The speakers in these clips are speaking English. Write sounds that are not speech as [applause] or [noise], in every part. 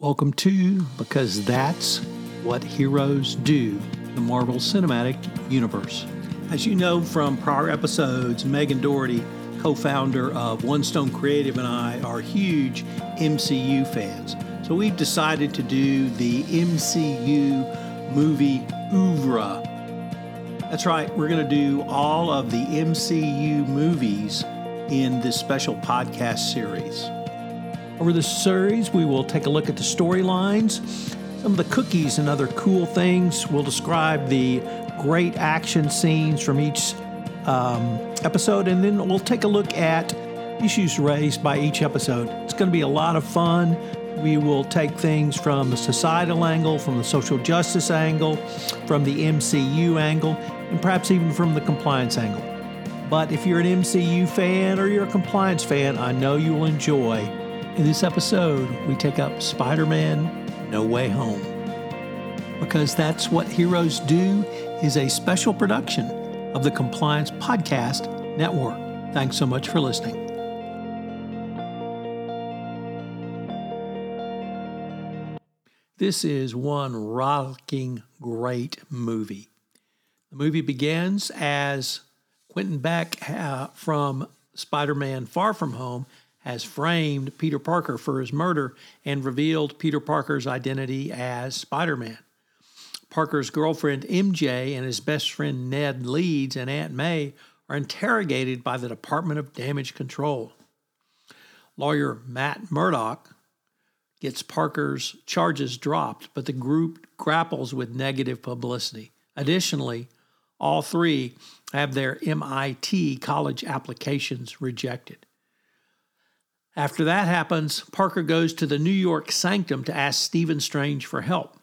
Welcome to Because That's What Heroes Do, the Marvel Cinematic Universe. As you know from prior episodes, Megan Dougherty, co founder of One Stone Creative, and I are huge MCU fans. So we've decided to do the MCU movie oeuvre. That's right, we're going to do all of the MCU movies in this special podcast series. Over this series, we will take a look at the storylines, some of the cookies and other cool things. We'll describe the great action scenes from each um, episode, and then we'll take a look at issues raised by each episode. It's going to be a lot of fun. We will take things from the societal angle, from the social justice angle, from the MCU angle, and perhaps even from the compliance angle. But if you're an MCU fan or you're a compliance fan, I know you will enjoy in this episode, we take up Spider Man No Way Home. Because That's What Heroes Do is a special production of the Compliance Podcast Network. Thanks so much for listening. This is one rocking great movie. The movie begins as Quentin Beck uh, from Spider Man Far From Home has framed Peter Parker for his murder and revealed Peter Parker's identity as Spider Man. Parker's girlfriend MJ and his best friend Ned Leeds and Aunt May are interrogated by the Department of Damage Control. Lawyer Matt Murdock gets Parker's charges dropped, but the group grapples with negative publicity. Additionally, all three have their MIT college applications rejected. After that happens, Parker goes to the New York Sanctum to ask Stephen Strange for help.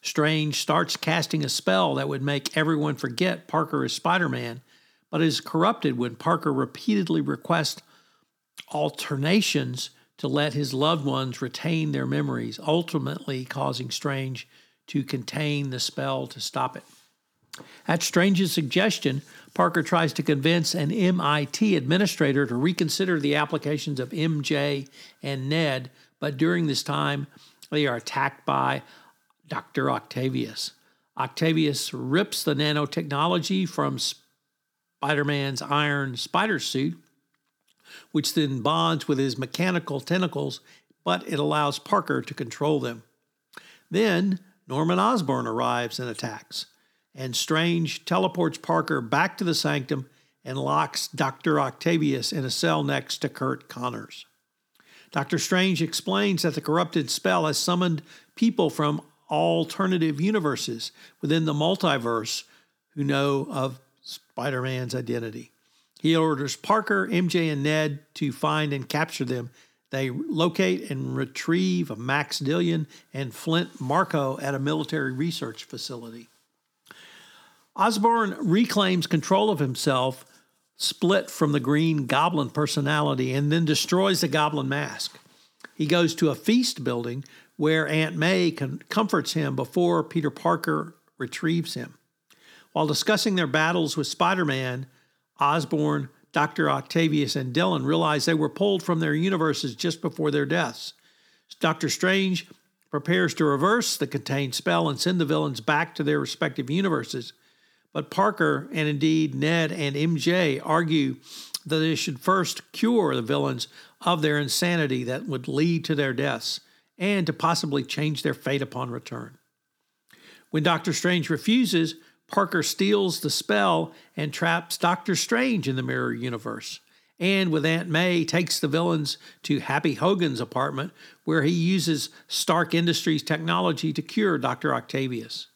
Strange starts casting a spell that would make everyone forget Parker is Spider Man, but is corrupted when Parker repeatedly requests alternations to let his loved ones retain their memories, ultimately causing Strange to contain the spell to stop it. At Strange's suggestion, Parker tries to convince an MIT administrator to reconsider the applications of MJ and Ned, but during this time, they are attacked by Dr. Octavius. Octavius rips the nanotechnology from Spider Man's iron spider suit, which then bonds with his mechanical tentacles, but it allows Parker to control them. Then Norman Osborn arrives and attacks and Strange teleports Parker back to the sanctum and locks Dr. Octavius in a cell next to Curt Connors. Dr. Strange explains that the corrupted spell has summoned people from alternative universes within the multiverse who know of Spider Man's identity. He orders Parker, MJ, and Ned to find and capture them. They locate and retrieve Max Dillon and Flint Marko at a military research facility. Osborn reclaims control of himself, split from the Green Goblin personality, and then destroys the Goblin mask. He goes to a feast building where Aunt May comforts him before Peter Parker retrieves him. While discussing their battles with Spider Man, Osborn, Dr. Octavius, and Dillon realize they were pulled from their universes just before their deaths. Doctor Strange prepares to reverse the contained spell and send the villains back to their respective universes. But Parker and indeed Ned and MJ argue that they should first cure the villains of their insanity that would lead to their deaths and to possibly change their fate upon return. When Doctor Strange refuses, Parker steals the spell and traps Doctor Strange in the mirror universe. And with Aunt May, takes the villains to Happy Hogan's apartment, where he uses Stark Industries technology to cure Dr. Octavius.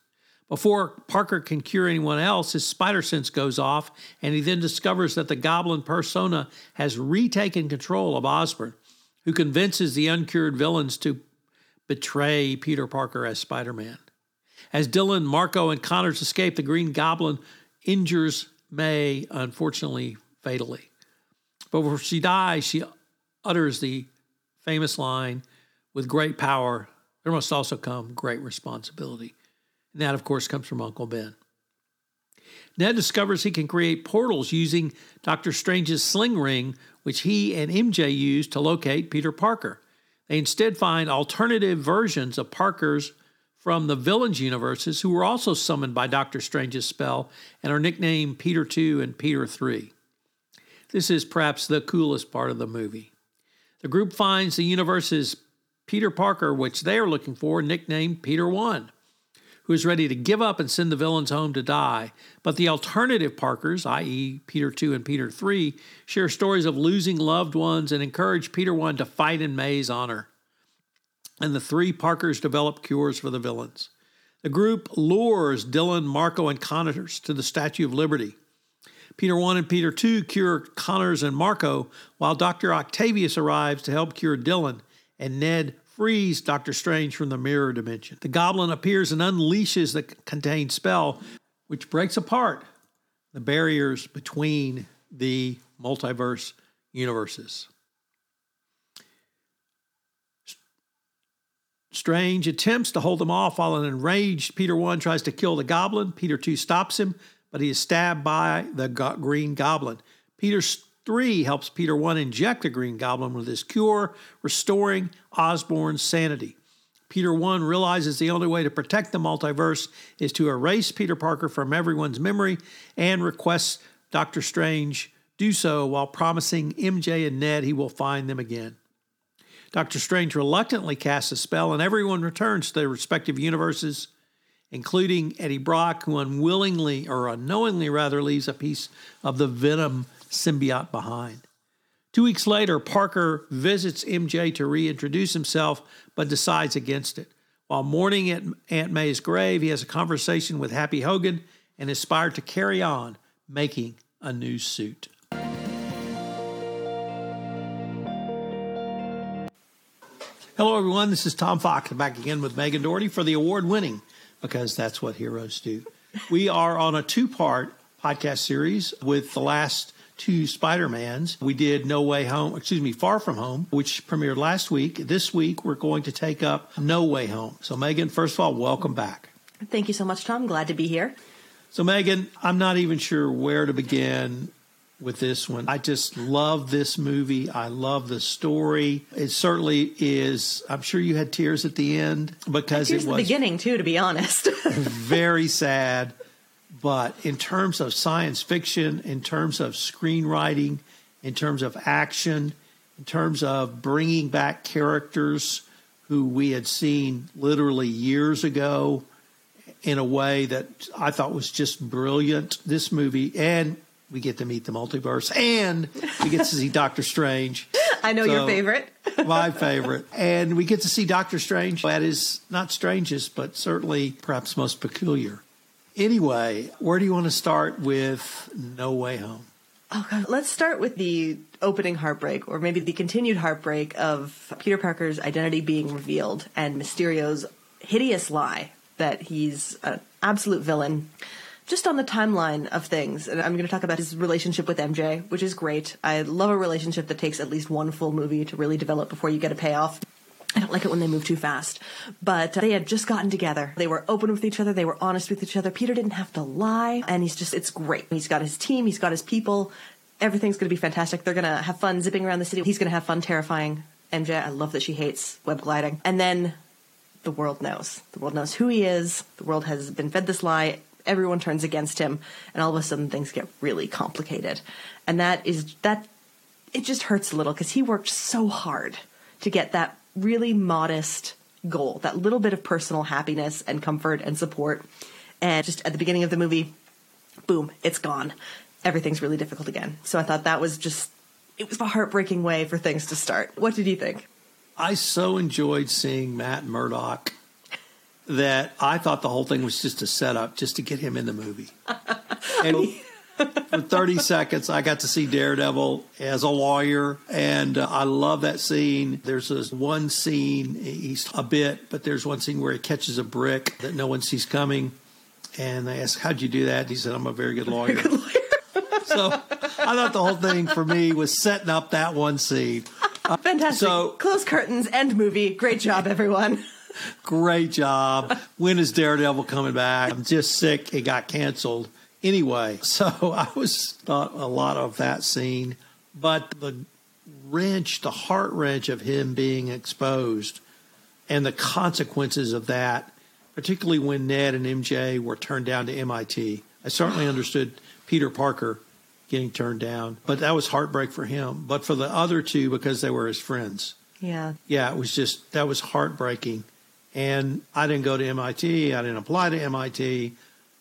Before Parker can cure anyone else, his spider sense goes off, and he then discovers that the goblin persona has retaken control of Osborn, who convinces the uncured villains to betray Peter Parker as Spider Man. As Dillon, Marko, and Connors escape, the Green Goblin injures May, unfortunately, fatally. But before she dies, she utters the famous line with great power, there must also come great responsibility. And that, of course, comes from Uncle Ben. Ned discovers he can create portals using Doctor Strange's sling ring, which he and MJ use to locate Peter Parker. They instead find alternative versions of Parker's from the villains' universes who were also summoned by Doctor Strange's spell and are nicknamed Peter 2 and Peter 3. This is perhaps the coolest part of the movie. The group finds the universe's Peter Parker, which they are looking for, nicknamed Peter 1 who is ready to give up and send the villains home to die. But the alternative Parkers, i.e., Peter 2 and Peter 3, share stories of losing loved ones and encourage Peter 1 to fight in May's honor. And the three Parkers develop cures for the villains. The group lures Dillon, Marko, and Connors to the Statue of Liberty. Peter 1 and Peter 2 cure Connors and Marko, while Dr. Octavius arrives to help cure Dillon, and Ned frees Doctor Strange from the mirror dimension. The goblin appears and unleashes the contained spell, which breaks apart the barriers between the multiverse universes. Strange attempts to hold them off while an enraged Peter 1 tries to kill the goblin. Peter 2 stops him, but he is stabbed by the go- green goblin. Peter 3 helps Peter 1 inject the Green Goblin with his cure, restoring Osborn's sanity. Peter 1 realizes the only way to protect the multiverse is to erase Peter Parker from everyone's memory and requests Doctor Strange do so while promising MJ and Ned he will find them again. Doctor Strange reluctantly casts a spell, and everyone returns to their respective universes, including Eddie Brock, who unwillingly or unknowingly rather leaves a piece of the venom symbiote behind. Two weeks later, Parker visits MJ to reintroduce himself, but decides against it. While mourning at Aunt May's grave, he has a conversation with Happy Hogan and is inspired to carry on making a new suit. Hello, everyone. This is Tom Fox back again with Megan Dougherty for the award winning, because that's what heroes do. We are on a two part podcast series with the last two Spider-Mans. We did No Way Home, excuse me, Far From Home, which premiered last week. This week, we're going to take up No Way Home. So, Megan, first of all, welcome back. Thank you so much, Tom. Glad to be here. So, Megan, I'm not even sure where to begin with this one. I just love this movie. I love the story. It certainly is. I'm sure you had tears at the end because it was the beginning too. To be honest, [laughs] very sad. But in terms of science fiction, in terms of screenwriting, in terms of action, in terms of bringing back characters who we had seen literally years ago in a way that I thought was just brilliant. This movie, and we get to meet the multiverse, and we get to see [laughs] Doctor Strange. I know so, your favorite. [laughs] my favorite. And we get to see Doctor Strange That is not strangest, but certainly perhaps most peculiar. Anyway, where do you want to start with No Way Home? Oh, God. Let's start with the opening heartbreak, or maybe the continued heartbreak of Peter Parker's identity being revealed and Mysterio's hideous lie that he's an absolute villain. Just on the timeline of things, and I'm going to talk about his relationship with MJ, which is great. I love a relationship that takes at least one full movie to really develop before you get a payoff. I don't like it when they move too fast. But they had just gotten together. They were open with each other. They were honest with each other. Peter didn't have to lie. And he's just, it's great. He's got his team. He's got his people. Everything's going to be fantastic. They're going to have fun zipping around the city. He's going to have fun terrifying MJ. I love that she hates web gliding. And then the world knows. The world knows who he is. The world has been fed this lie. Everyone turns against him. And all of a sudden things get really complicated. And that is, that, it just hurts a little because he worked so hard to get that really modest goal, that little bit of personal happiness and comfort and support. And just at the beginning of the movie, boom, it's gone. Everything's really difficult again. So I thought that was just, it was a heartbreaking way for things to start. What did you think? I so enjoyed seeing Matt Murdock that I thought the whole thing was just a setup just to get him in the movie. [laughs] And for 30 seconds, I got to see Daredevil as a lawyer, and uh, I love that scene. There's this one scene, he's a bit, but there's one scene where he catches a brick that no one sees coming, and they ask, How'd you do that? He said, I'm a very good lawyer. [laughs] Very good lawyer. [laughs] so I thought the whole thing for me was setting up that one scene. Uh, [laughs] Fantastic. So, Close curtains, end movie. Great job, everyone. Great job. When is Daredevil coming back? I'm just sick. It got canceled anyway, [laughs] so I was thought a lot of that scene, but the wrench, the heart wrench of him being exposed and the consequences of that, particularly when Ned and MJ were turned down to MIT. I certainly understood Peter Parker getting turned down, but that was heartbreak for him. But for the other two, because they were his friends. Yeah. Yeah, it was just, that was heartbreaking. And I didn't go to MIT, I didn't apply to MIT,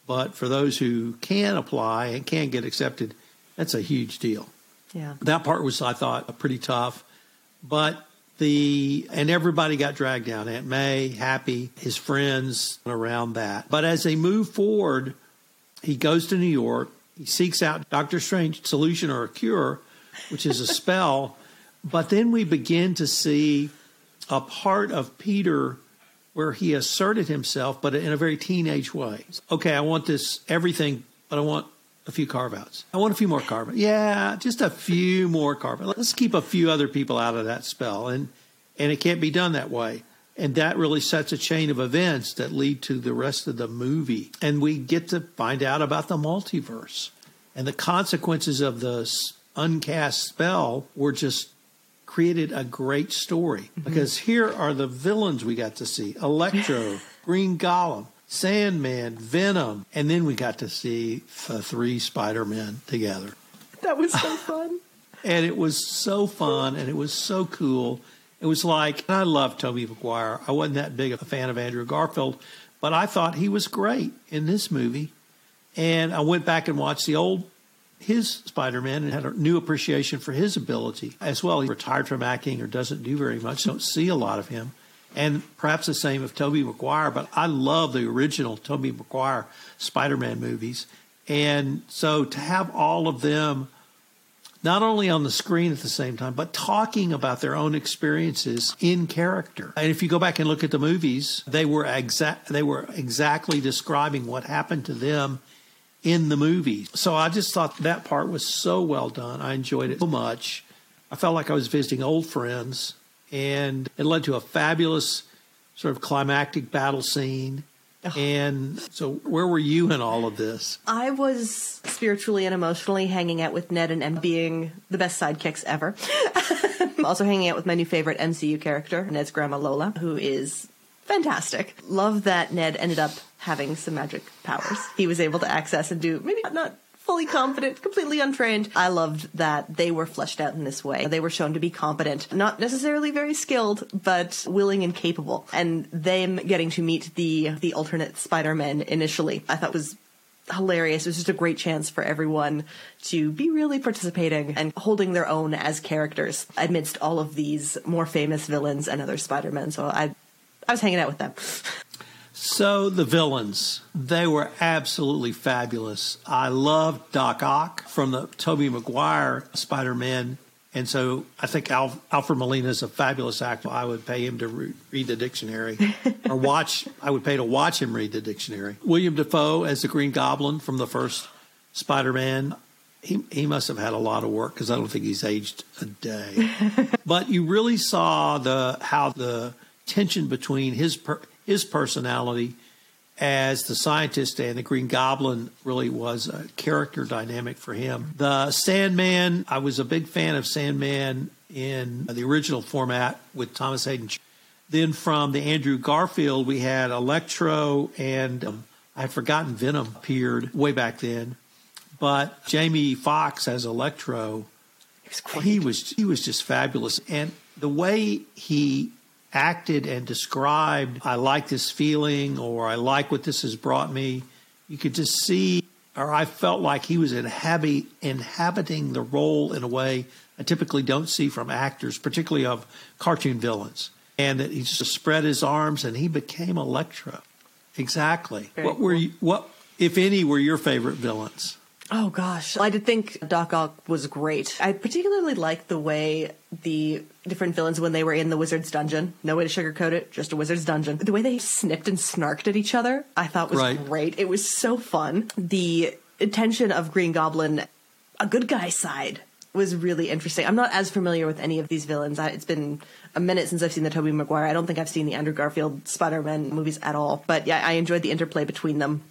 but for those who can apply and can get accepted, that's a huge deal. Yeah. That part was, I thought, pretty tough. But the, and everybody got dragged down. Aunt May, Happy, his friends around that. But as they move forward, he goes to New York. He seeks out Doctor Strange solution or a cure, which is a spell. [laughs] But then we begin to see a part of Peter where he asserted himself, but in a very teenage way. Okay, I want this everything, but I want a few carve outs. I want a few more carve outs. Yeah, just a few more carve outs. Let's keep a few other people out of that spell. And and it can't be done that way. And that really sets a chain of events that lead to the rest of the movie. And we get to find out about the multiverse. And the consequences of the uncast spell were just created a great story mm-hmm. because here are the villains we got to see Electro, [laughs] Green Goblin, Sandman, Venom, and then we got to see the three Spider Men together. That was so [laughs] fun. and it was so fun and it was so cool. It was like, I love Tobey Maguire. I wasn't that big of a fan of Andrew Garfield, but I thought he was great in this movie. And I went back and watched the old his Spider-Man and had a new appreciation for his ability as well. He retired from acting or doesn't do very much, don't see a lot of him. And perhaps the same of Tobey Maguire, but I love the original Tobey Maguire Spider-Man movies. And so to have all of them not only on the screen at the same time, but talking about their own experiences in character. And if you go back and look at the movies, they were exact they were exactly describing what happened to them in the movie. So I just thought that part was so well done. I enjoyed it so much. I felt like I was visiting old friends, and it led to a fabulous sort of climactic battle scene. Oh. And so, where were you in all of this? I was spiritually and emotionally hanging out with Ned and M being the best sidekicks ever. [laughs] also hanging out with my new favorite MCU character, Ned's grandma Lola, who is fantastic. Love that Ned ended up having some magic powers. He was able to access and do maybe not fully confident, completely untrained. I loved that they were fleshed out in this way. They were shown to be competent, not necessarily very skilled, but willing and capable. And them getting to meet the the alternate Spider-Man initially, I thought was hilarious. It was just a great chance for everyone to be really participating and holding their own as characters amidst all of these more famous villains and other Spider-Men. So I I was hanging out with them. [laughs] So the villains, they were absolutely fabulous. I loved Doc Ock from the Tobey Maguire Spider-Man. And so I think Alf, Alfred Molina is a fabulous actor. I would pay him to re- read the dictionary [laughs] or watch, I would pay to watch him read the dictionary. William Dafoe as the Green Goblin from the first Spider Man. He, he must have had a lot of work because I don't think he's aged a day. [laughs] but you really saw the how the tension between his per, his personality as the scientist and the Green Goblin really was a character dynamic for him. The Sandman, I was a big fan of Sandman in the original format with Thomas Haden. Then from the Andrew Garfield, we had Electro and um, I'd forgotten Venom appeared way back then. But Jamie Foxx as Electro, he was he was just fabulous, and the way he acted and described, I like this feeling or I like what this has brought me, you could just see, or I felt like he was inhabi- inhabiting the role in a way I typically don't see from actors, particularly of cartoon villains. And that he just spread his arms and he became Electro. Exactly. Very what were you, what, if any, were your favorite villains? Oh gosh, I did think Doc Ock was great. I particularly liked the way the different villains when they were in the wizard's dungeon. No way to sugarcoat it, just a wizard's dungeon. The way they snipped and snarked at each other, I thought was right. great. It was so fun. The intention of Green Goblin, a good guy side, was really interesting. I'm not as familiar with any of these villains. I, it's been a minute since I've seen the Tobey Maguire. I don't think I've seen the Andrew Garfield Spider-Man movies at all. But yeah, I enjoyed the interplay between them.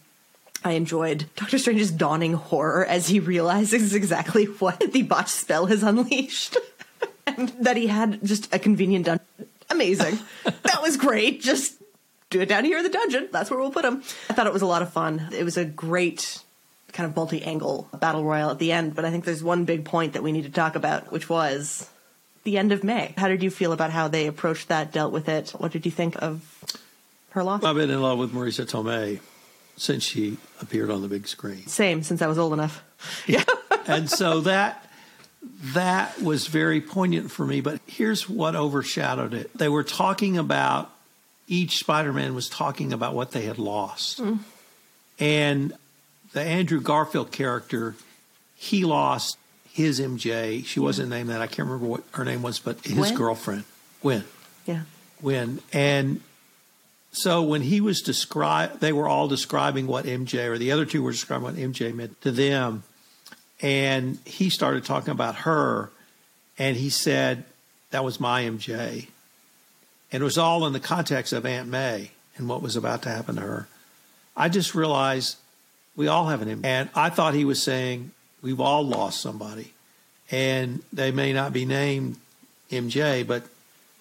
I enjoyed Doctor Strange's dawning horror as he realizes exactly [laughs] what the botch spell has unleashed. [laughs] and that he had just a convenient dungeon. Amazing. [laughs] that was great. Just do it down here in the dungeon. That's where we'll put him. I thought it was a lot of fun. It was a great kind of multi-angle battle royal at the end, but I think there's one big point that we need to talk about, which was the end of May. How did you feel about how they approached that, dealt with it? What did you think of her loss? I've been in love with Marisa Tomei since she appeared on the big screen. Same, since I was old enough. [laughs] Yeah. and so that that was very poignant for me. But here's what overshadowed it: they were talking about each Spider-Man was talking about what they had lost, mm. and the Andrew Garfield character, he lost his MJ. She wasn't named that. I can't remember what her name was, but his Gwen? girlfriend, Gwen. Yeah. Gwen. And so when he was described, they were all describing what MJ, or the other two were describing what MJ meant to them. And he started talking about her, and he said, That was my MJ. And it was all in the context of Aunt May and what was about to happen to her. I just realized we all have an MJ. And I thought he was saying, We've all lost somebody. And they may not be named MJ, but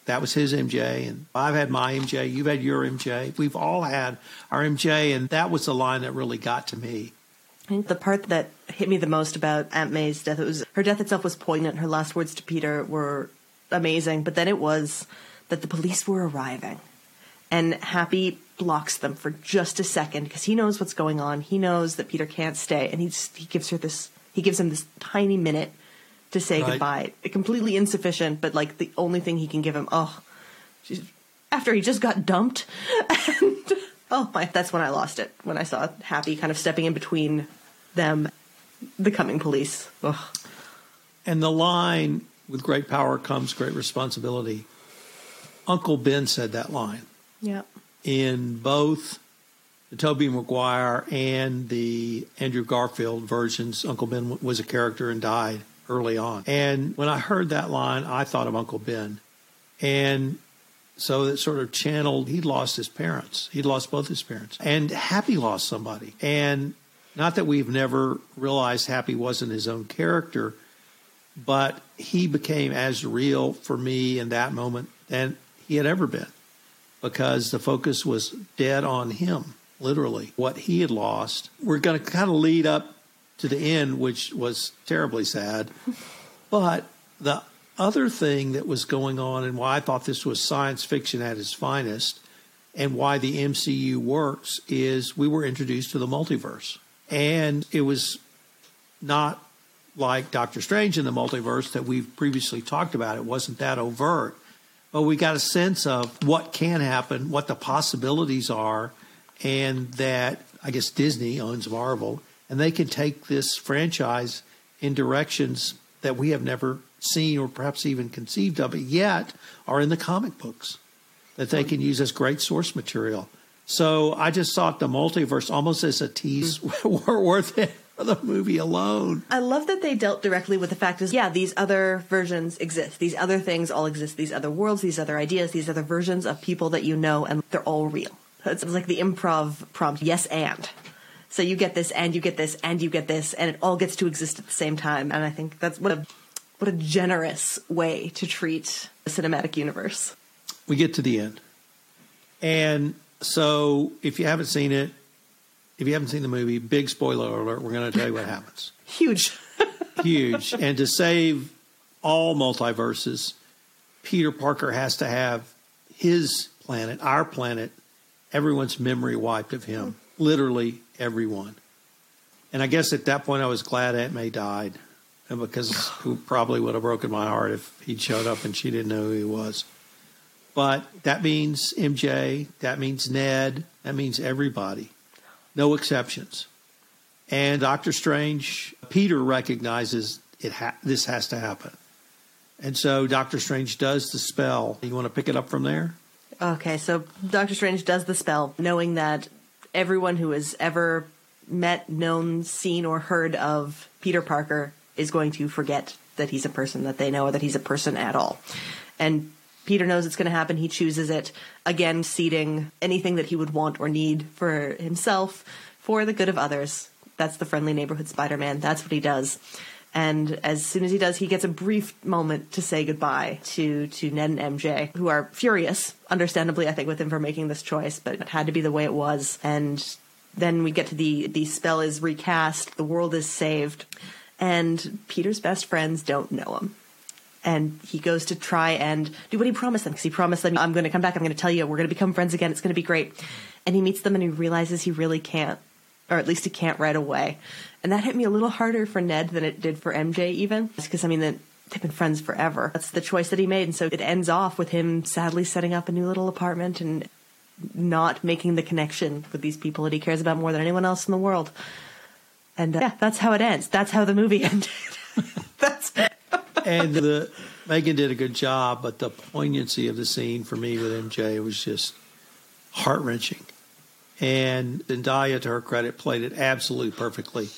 that was his MJ. And I've had my MJ. You've had your MJ. We've all had our MJ. And that was the line that really got to me. I think the part that hit me the most about Aunt May's death, it was her death itself was poignant. Her last words to Peter were amazing, but then it was that the police were arriving. And Happy blocks them for just a second because he knows what's going on. He knows that Peter can't stay, and he he gives her this he gives him this tiny minute to say right. goodbye. Completely insufficient, but like the only thing he can give him. Oh, after he just got dumped, [laughs] and oh my, that's when I lost it. When I saw Happy kind of stepping in between them, the coming police. Ugh. And the line, "With great power comes great responsibility." Uncle Ben said that line. Yeah. In both the Tobey Maguire and the Andrew Garfield versions, Uncle Ben was a character and died early on. And when I heard that line, I thought of Uncle Ben. And so it sort of channeled, he'd lost his parents. He'd lost both his parents. And Happy lost somebody. And not that we've never realized Happy wasn't his own character, but he became as real for me in that moment than he had ever been because the focus was dead on him literally, what he had lost. We're going to kind of lead up to the end, which was terribly sad. But the other thing that was going on, and why I thought this was science fiction at its finest, and why the MCU works, is we were introduced to the multiverse. And it was not like Doctor Strange in the multiverse that we've previously talked about. It wasn't that overt. But we got a sense of what can happen, what the possibilities are, and that I guess Disney owns Marvel, and they can take this franchise in directions that we have never seen or perhaps even conceived of, but yet are in the comic books that they can use as great source material. So I just thought the multiverse almost as a tease mm. [laughs] were worth it for the movie alone. I love that they dealt directly with the fact is, yeah, these other versions exist. These other things all exist. These other worlds, these other ideas, these other versions of people that you know, and they're all real. It's like the improv prompt, yes and. So you get this and you get this and you get this and it all gets to exist at the same time. And I think that's what a what a generous way to treat the cinematic universe. We get to the end. And so if you haven't seen it, if you haven't seen the movie, big spoiler alert, we're going to tell you what happens. [laughs] Huge. [laughs] Huge. And to save all multiverses, Peter Parker has to have his planet, our planet, everyone's memory wiped of him. Literally everyone. And I guess at that point I was glad Aunt May died uh, because who probably would have broken my heart if he'd showed up and she didn't know who he was. But that means MJ, that means Ned, that means everybody. No exceptions. And Doctor Strange, Peter recognizes it ha- this has to happen. And so Doctor Strange does the spell. You want to pick it up from there? Okay, so Doctor Strange does the spell, knowing that everyone who has ever met, known, seen, or heard of Peter Parker is going to forget that he's a person that they know or that he's a person at all. And Peter knows it's going to happen. He chooses it. Again, seeding anything that he would want or need for himself for the good of others. That's the friendly neighborhood Spider Man. That's what he does. And as soon as he does, he gets a brief moment to say goodbye to, to Ned and MJ, who are furious, understandably, I think, with him for making this choice, but it had to be the way it was. And then we get to the, the spell is recast, the world is saved, and Peter's best friends don't know him. And he goes to try and do what he promised them, because he promised them, I'm going to come back, I'm going to tell you, we're going to become friends again, it's going to be great. And he meets them and he realizes he really can't or at least he can't right away. And that hit me a little harder for Ned than it did for MJ, even because I mean they've been friends forever. That's the choice that he made, and so it ends off with him sadly setting up a new little apartment and not making the connection with these people that he cares about more than anyone else in the world. And uh, yeah, that's how it ends. That's how the movie [laughs] ended. that's [laughs] and the Megan did a good job, but the poignancy of the scene for me with MJ was just heart wrenching. And Zendaya, to her credit, played it absolutely perfectly.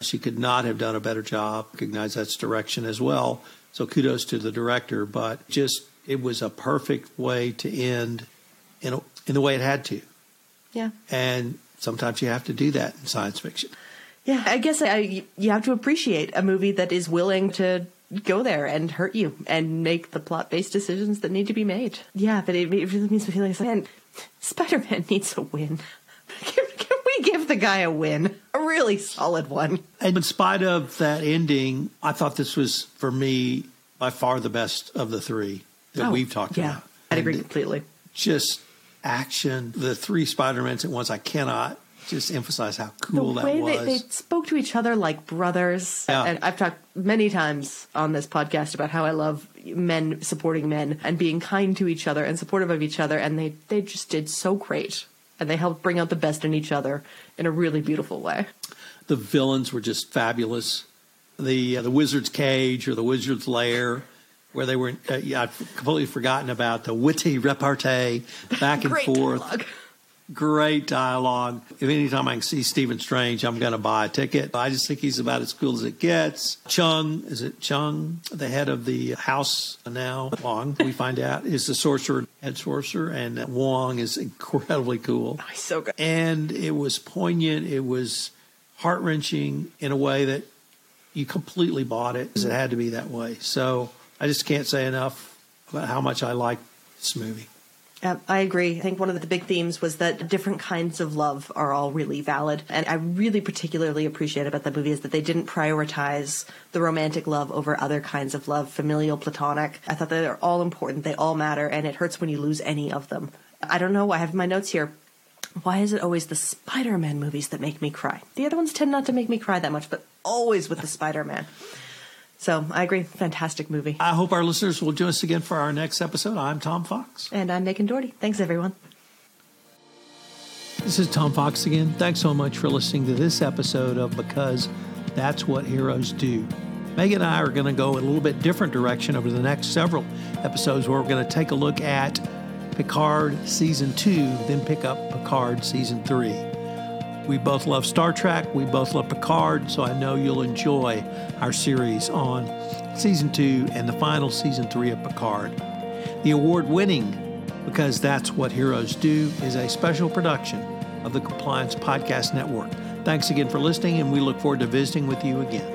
She could not have done a better job. Recognize that's direction as well. So kudos to the director. But just it was a perfect way to end in a, in the way it had to. Yeah. And sometimes you have to do that in science fiction. Yeah, I guess I, you have to appreciate a movie that is willing to go there and hurt you and make the plot based decisions that need to be made. Yeah, but it, it really makes me feel like, man, [laughs] Spider Man needs a win. [laughs] Can, can, we give the guy a win? A really solid one. And in spite of that ending, I thought this was, for me, by far the best of the three that Oh, we've talked yeah, about. I'd agree completely. Just action. The three Spider Mans at once. I cannot just emphasize how cool the that way was. they, they spoke to each other like brothers. Yeah. And I've talked many times on this podcast about how I love men supporting men and being kind to each other and supportive of each other. And they, they just did so great. And they helped bring out the best in each other in a really beautiful way. the villains were just fabulous. The uh, the wizard's cage or the wizard's lair, where they were. Uh, yeah, I've completely forgotten about the witty repartee back and forth. dialogue. Great dialogue. If anytime I can see Stephen Strange, I'm going to buy a ticket. I just think he's about as cool as it gets. Chung, is it Chung, the head of the house now? Wong, we find out, is the sorcerer, head sorcerer, and Wong is incredibly cool. Oh, [laughs] he's so good. And it was poignant. It was heart wrenching in a way that you completely bought it because it had to be that way. So I just can't say enough about how much I like this movie. Yeah, I agree. I think one of the big themes was that different kinds of love are all really valid. And I really particularly appreciate about the movie is that they didn't prioritize the romantic love over other kinds of love, familial, platonic. I thought they're all important, they all matter, and it hurts when you lose any of them. I don't know, I have my notes here. Why is it always the Spider Man movies that make me cry? The other ones tend not to make me cry that much, but always with the Spider Man. So I agree. Fantastic movie. I hope our listeners will join us again for our next episode. I'm Tom Fox. And I'm Megan Dougherty. Thanks, everyone. This is Tom Fox again. Thanks so much for listening to this episode of Because That's What Heroes Do. Megan and I are going to go a little bit different direction over the next several episodes where we're going to take a look at Picard Season 2, then pick up Picard Season 3. We both love Star Trek. We both love Picard, so I know you'll enjoy our series on Season 2 and the final Season 3 of Picard. The award winning Because That's What Heroes Do is a special production of the Compliance Podcast Network. Thanks again for listening, and we look forward to visiting with you again.